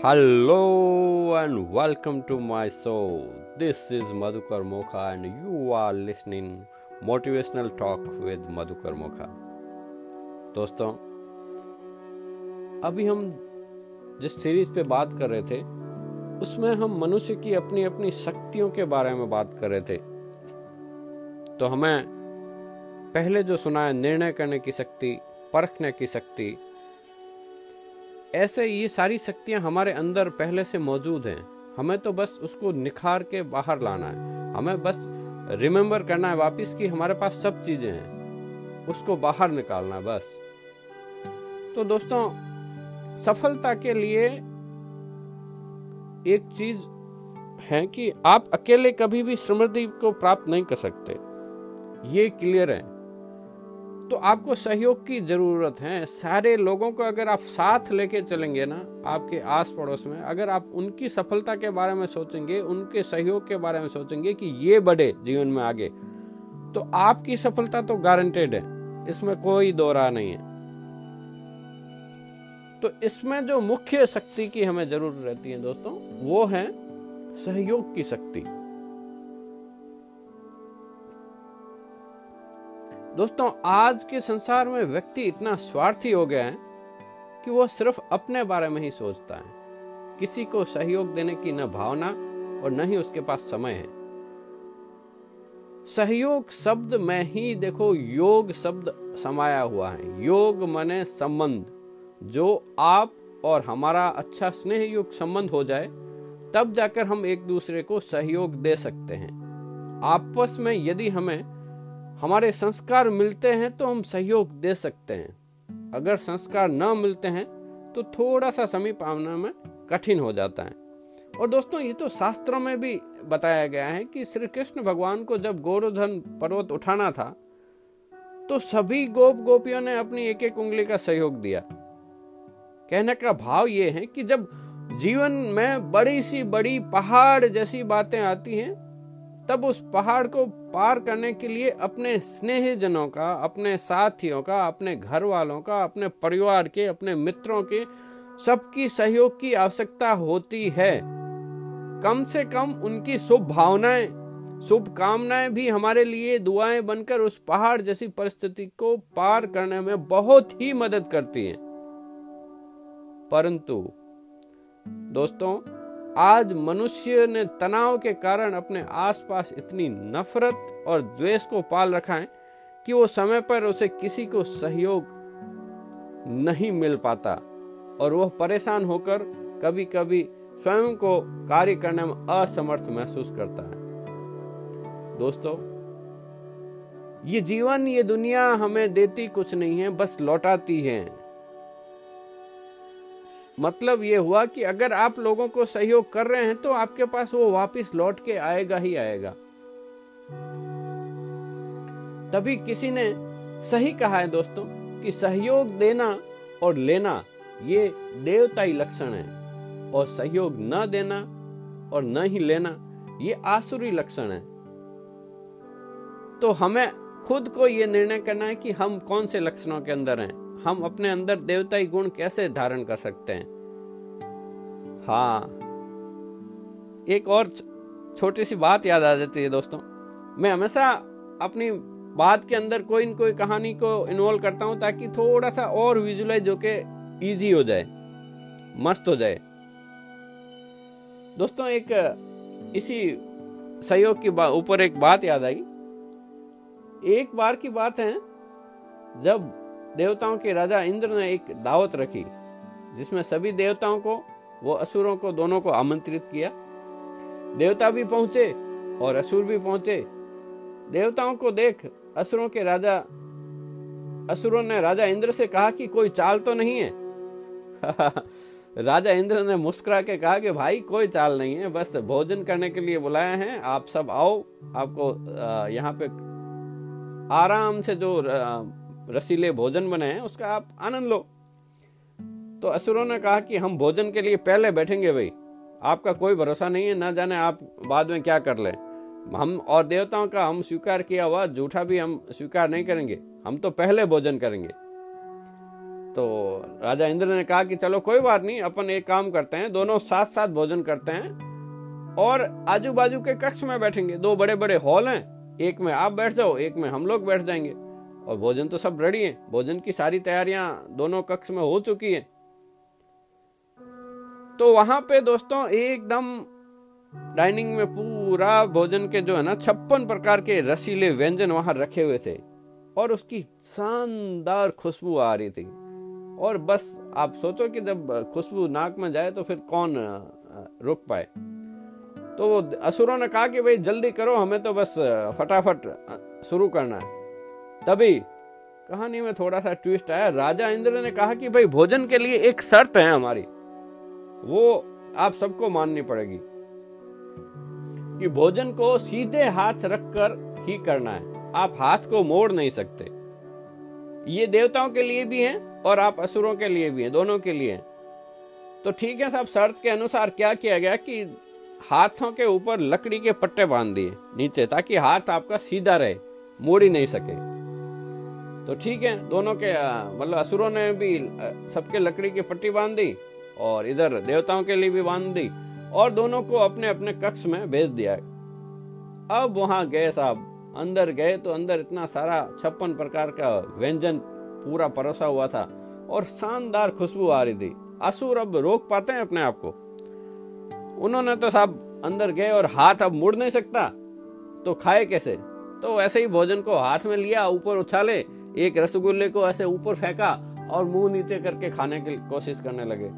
Hello and welcome to my show. This is Madhukar Mokha and you are listening Motivational Talk with Madhukar Mokha. दोस्तों अभी हम जिस series पे बात कर रहे थे उसमें हम मनुष्य की अपनी अपनी शक्तियों के बारे में बात कर रहे थे तो हमें पहले जो सुना है निर्णय करने की शक्ति परखने की शक्ति ऐसे ये सारी शक्तियाँ हमारे अंदर पहले से मौजूद हैं। हमें तो बस उसको निखार के बाहर लाना है। हमें बस रिमेम्बर करना है वापस कि हमारे पास सब चीज़ें हैं। उसको बाहर निकालना है बस। तो दोस्तों, सफलता के लिए एक चीज़ है कि आप अकेले कभी भी समृद्धि को प्राप्त नहीं कर सकते। ये क्लियर है। तो आपको सहयोग की ज़रूरत है। सारे लोगों को अगर आप साथ लेके चलेंगे ना, आपके आस पड़ोस में, अगर आप उनकी सफलता के बारे में सोचेंगे, उनके सहयोग के बारे में सोचेंगे कि ये बढ़े जीवन में आगे तो आपकी सफलता तो गारंटेड है। इसमें कोई दो राह नहीं है। तो इसमें जो मुख्य शक्ति की हमें ज़रूरत रहती है दोस्तों, वो है सहयोग की शक्ति। दोस्तों, आज के संसार में व्यक्ति इतना स्वार्थी हो गया है कि वो सिर्फ़ अपने बारे में ही सोचता है। किसी को सहयोग देने की न भावना और न ही उसके पास समय है। सहयोग शब्द में ही देखो, योग शब्द समाया हुआ है। योग मने संबंध। जो आप और हमारा अच्छा स्नेह युक्त संबंध हो जाए, तब जाकर हम एक दूसरे को सहयोग दे सकते हैं। आपस में यदि हमें हमारे संस्कार मिलते हैं तो हम सहयोग दे सकते हैं। अगर संस्कार न मिलते हैं तो थोड़ा सा समीप आना में कठिन हो जाता है। और दोस्तों, ये तो शास्त्रों में भी बताया गया है कि श्री कृष्ण भगवान को जब गोरोधन पर्वत उठाना था तो सभी गोप गोपियों ने अपनी एक एक उंगली का सहयोग दिया। कहने का भाव ये है कि जब जीवन में बड़ी सी बड़ी पहाड़ जैसी बातें आती हैं तब उस पहाड़ को पार करने के लिए अपने स्नेहजनों का, अपने साथियों का, अपने घर वालों का, अपने परिवार के, अपने मित्रों के सबकी सहयोग की आवश्यकता होती है। कम से कम उनकी शुभ भावनाएँ, शुभ कामनाएँ भी हमारे लिए दुआएँ बनकर उस पहाड़ जैसी परिस्थिति को पार करने में बहुत ही मदद करती हैं। परंतु, दोस्तों आज मनुष्य ने तनाव के कारण अपने आसपास इतनी नफरत और द्वेष को पाल रखा है कि वो समय पर उसे किसी को सहयोग नहीं मिल पाता और वह परेशान होकर कभी कभी स्वयं को कार्य करने में असमर्थ महसूस करता है। दोस्तों, ये जीवन, ये दुनिया हमें देती कुछ नहीं है, बस लौटाती है। मतलब ये हुआ कि अगर आप लोगों को सहयोग कर रहे हैं तो आपके पास वो वापस लौट के आएगा ही आएगा। तभी किसी ने सही कहा है दोस्तों कि सहयोग देना और लेना, ये देवताई लक्षण है। और सहयोग न देना और न ही लेना, ये आसुरी लक्षण है। तो हमें खुद को ये निर्णय करना है कि हम कौन से लक्षणों के अंदर हैं। हम अपने अंदर देवताई गुण कैसे धारण कर सकते हैं? हाँ। एक और छोटी सी बात याद आ जाती है दोस्तों। मैं हमेशा अपनी बात के अंदर कोई न कोई कहानी को इन्वॉल्व करता हूँ ताकि थोड़ा सा और विजुलाइज होके इजी हो जाए, मस्त हो जाए। दोस्तों, एक, इसी सहयोग के ऊपर एक बात याद आई। एक बार की बात है, जब देवताओं के राजा इंद्र ने एक दावत रखी, जिसमें सभी देवताओं को, वो असुरों को, दोनों को आमंत्रित किया। देवता भी पहुँचे और असुर भी पहुँचे। देवताओं को देख असुरों के राजा, असुरों ने राजा इंद्र से कहा कि कोई चाल तो नहीं है? राजा इंद्र ने मुस्कुरा के कहा कि भाई, कोई चाल नहीं है, बस भोजन करने के लिए बुलाए हैं। आप सब आओ, आपको यहाँ पे आराम से जो रसीले भोजन बने हैं, उसका आप आनंद लो। तो असुरों ने कहा कि हम भोजन के लिए पहले बैठेंगे भाई। आपका कोई भरोसा नहीं है, ना जाने आप बाद में क्या कर ले। हम और देवताओं का हम स्वीकार किया हुआ, झूठा भी हम स्वीकार नहीं करेंगे। हम तो पहले भोजन करेंगे। तो राजा इंद्र ने कहा कि चलो कोई बात नहीं, अपन एक काम करते हैं, दोनों साथ साथ भोजन करते हैं और आजू बाजू के कक्ष में बैठेंगे। दो बड़े बड़े हॉल हैं, एक में आप बैठ जाओ, एक में हम लोग बैठ जाएँगे। और भोजन तो सब रेडी है। भोजन की सारी तैयारियाँ दोनों कक्ष में हो चुकी है। तो वहाँ पे दोस्तों, एकदम डाइनिंग में पूरा भोजन के जो है ना, छप्पन प्रकार के रसीले व्यंजन वहाँ रखे हुए थे। और उसकी शानदार खुशबू आ रही थी। और बस आप सोचो कि जब खुशबू नाक में जाए तो फिर कौन रुक पाए? तो असुरों ने कहा कि भाई, जल्दी करो, हमें तो बस फटाफट शुरू करना है। तभी कहानी में थोड़ा सा ट्विस्ट आया। राजा इंद्र ने कहा कि भाई, भोजन के लिए एक शर्त है हमारी। वो आप सबको माननी पड़ेगी कि भोजन को सीधे हाथ रखकर ही करना है। आप हाथ को मोड़ नहीं सकते। ये देवताओं के लिए भी है और आप असुरों के लिए भी हैं, दोनों के लिए तो ठीक है साहब शर्त के अनुसार क्या किया गया कि हाथों के ऊपर लकड़ी के पट्टे बाँध दिए नीचे, ताकि हाथ आपका सीधा रहे, मोड़ ही नहीं सके। तो ठीक है, दोनों के मतलब असुरों ने भी सबके लकड़ी की पट्टी बाँध दी और इधर देवताओं के लिए भी बाँध दी और दोनों को अपने अपने कक्ष में भेज दिया। अब वहाँ गए साहब, अंदर गए तो अंदर इतना सारा छप्पन प्रकार का व्यंजन पूरा परोसा हुआ था और शानदार खुशबू आ रही थी। असुर अब रोक पाते हैं अपने आप को। उन्होंने तो साहब अंदर गए और हाथ अब मुड़ नहीं सकता तो खाए कैसे? तो ऐसे ही भोजन को हाथ में लिया, ऊपर उछाले एक रसगुल्ले को ऐसे ऊपर फेंका और मुँह नीचे करके खाने की कोशिश करने लगे।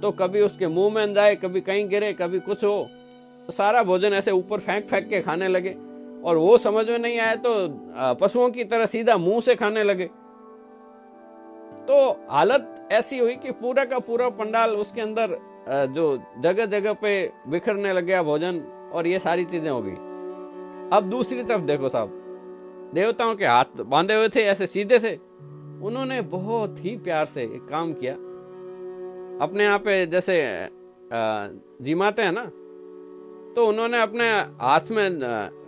तो कभी उसके मुँह में जाए कभी कहीं गिरे, कभी कुछ हो तो सारा भोजन ऐसे ऊपर फेंक फेंक के खाने लगे। और वो समझ में नहीं आया तो पशुओं की तरह सीधा मुँह से खाने लगे। तो हालत ऐसी हुई कि पूरा का पूरा पंडाल उसके अंदर जो जगह जगह पे बिखरने लग गया भोजन, और ये सारी चीज़ें हो गई। अब दूसरी तरफ़ देखो साहब देवताओं के हाथ बांधे हुए थे ऐसे सीधे थे उन्होंने बहुत ही प्यार से काम किया। अपने यहाँ पे जैसे जिमाते हैं ना तो उन्होंने अपने हाथ में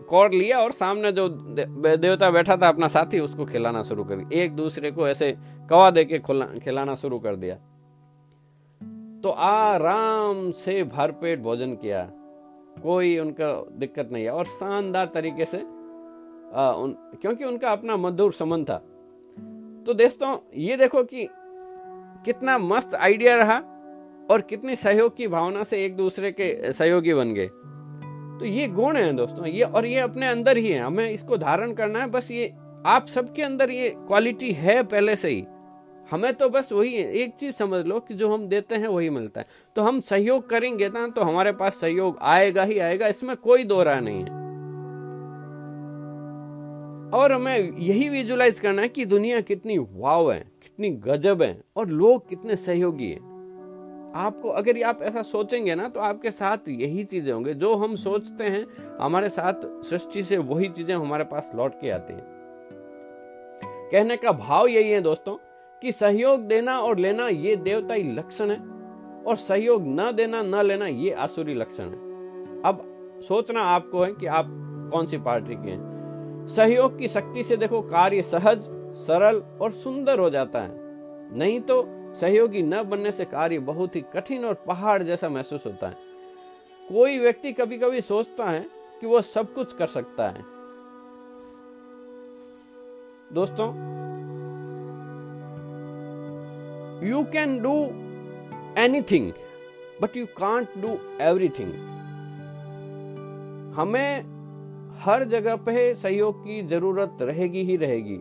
कौर लिया और सामने जो देवता बैठा था अपना साथी, उसको खिलाना शुरू कर दिया। एक दूसरे को ऐसे कवा दे के खिलाना शुरू कर दिया। तो आराम से भरपेट भोजन किया। कोई उनका दिक्कत नहीं है। और शानदार तरीके से आ, उन, क्योंकि उनका अपना मधुर संबंध था। तो दोस्तों ये देखो कि कितना मस्त आइडिया रहा और कितनी सहयोग की भावना से एक दूसरे के सहयोगी बन गए। तो ये गुण है दोस्तों ये और ये अपने अंदर ही है। हमें इसको धारण करना है बस ये आप सबके अंदर ये क्वालिटी है पहले से ही। हमें तो बस वही है एक चीज़ समझ लो कि जो हम देते हैं वही मिलता है। तो हम सहयोग करेंगे ना तो हमारे पास सहयोग आएगा ही आएगा इसमें कोई दो नहीं है। और हमें यही विजुलाइज करना है कि दुनिया कितनी वाव है, कितनी गजब है और लोग कितने सहयोगी हैं। आपको अगर आप ऐसा सोचेंगे ना तो आपके साथ यही चीज़ें होंगे। जो हम सोचते हैं, हमारे साथ सृष्टि से वही चीज़ें हमारे पास लौट के आती हैं। कहने का भाव यही है दोस्तों, कि सहयोग देना और लेना ये देवताई लक्षण है, और सहयोग न देना, न लेना ये आसुरी लक्षण है। अब सोचना आपको है कि आप कौन सी पार्टी के हैं। सहयोग की शक्ति से देखो कार्य सहज, सरल और सुंदर हो जाता है। नहीं तो सहयोगी न बनने से कार्य बहुत ही कठिन और पहाड़ जैसा महसूस होता है। कोई व्यक्ति कभी कभी सोचता है कि वो सब कुछ कर सकता है। दोस्तों you can do anything but you can't do everything हमें हर जगह पे सहयोग की ज़रूरत रहेगी ही रहेगी।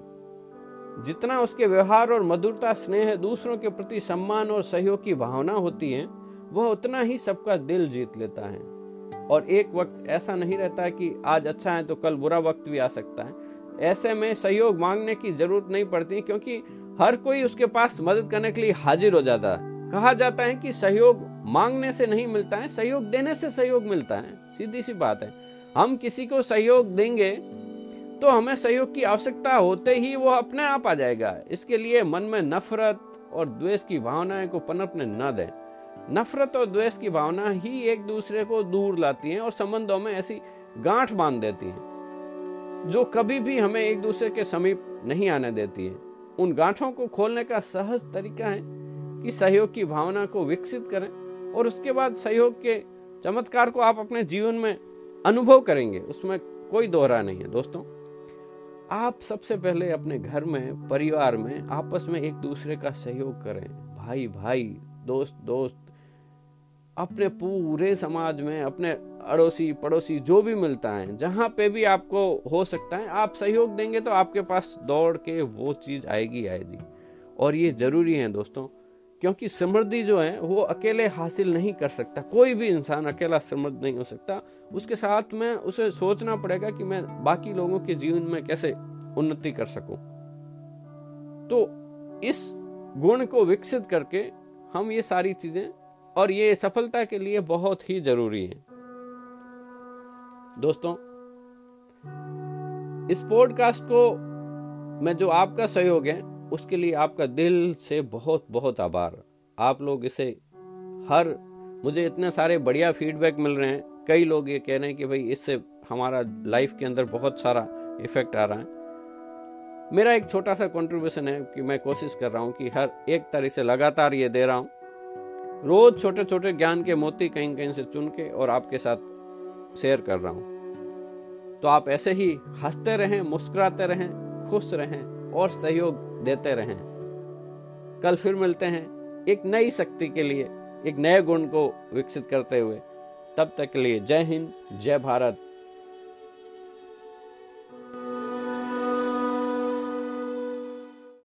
जितना उसके व्यवहार और मधुरता, स्नेह दूसरों के प्रति सम्मान और सहयोग की भावना होती है, वह उतना ही सबका दिल जीत लेता है। और एक वक्त ऐसा नहीं रहता कि आज अच्छा है तो कल बुरा वक्त भी आ सकता है। ऐसे में सहयोग मांगने की ज़रूरत नहीं पड़ती, क्योंकि हर कोई उसके पास मदद करने के लिए हाजिर हो जाता है। कहा जाता है कि सहयोग मांगने से नहीं मिलता है, सहयोग देने से सहयोग मिलता है। सीधी सी बात है। हम किसी को सहयोग देंगे तो हमें सहयोग की आवश्यकता होते ही वो अपने आप आ जाएगा। इसके लिए मन में नफरत और द्वेष की भावनाएँ को पनपने न दें। नफरत और द्वेष की भावना ही एक दूसरे को दूर लाती हैं और संबंधों में ऐसी गांठ बाँध देती हैं, जो कभी भी हमें एक दूसरे के समीप नहीं आने देती है। उन गांठों को खोलने का सहज तरीका है कि सहयोग की भावना को विकसित करें और उसके बाद सहयोग के चमत्कार को आप अपने जीवन में अनुभव करेंगे, उसमें कोई दोहरा नहीं है। दोस्तों, आप सबसे पहले अपने घर में, परिवार में, आपस में एक दूसरे का सहयोग करें। भाई भाई, दोस्त दोस्त, अपने पूरे समाज में, अपने अड़ोसी, पड़ोसी जो भी मिलता है, जहाँ पे भी आपको हो सकता है, आप सहयोग देंगे तो आपके पास दौड़ के वो चीज़ आएगी आएगी। और ये ज़रूरी है, दोस्तों क्योंकि समृद्धि जो है, वो अकेले हासिल नहीं कर सकता। कोई भी इंसान अकेला समृद्ध नहीं हो सकता। उसके साथ में, उसे सोचना पड़ेगा कि मैं बाकी लोगों के जीवन में कैसे उन्नति कर सकूँ। तो इस गुण को विकसित करके हम ये सारी चीज़ें, और ये सफलता के लिए बहुत ही ज़रूरी है। दोस्तों, इस पॉडकास्ट को मैं, जो आपका सहयोग है उसके लिए आपका दिल से बहुत बहुत आभार। आप लोग इसे हर, मुझे इतने सारे बढ़िया फीडबैक मिल रहे हैं। कई लोग ये कह रहे हैं कि भाई इससे हमारा लाइफ के अंदर बहुत सारा इफ़ेक्ट आ रहा है। मेरा एक छोटा सा कंट्रीब्यूशन है कि मैं कोशिश कर रहा हूँ कि हर एक तरह से लगातार ये दे रहा हूँ। रोज छोटे छोटे ज्ञान के मोती कहीं कहीं से चुन के और आपके साथ शेयर कर रहा हूँ। तो आप ऐसे ही हँसते रहें, मुस्कुराते रहें, खुश रहें और सहयोग देते रहें। कल फिर मिलते हैं एक नई शक्ति के लिए, एक नए गुण को विकसित करते हुए। तब तक के लिए जय हिंद, जय भारत।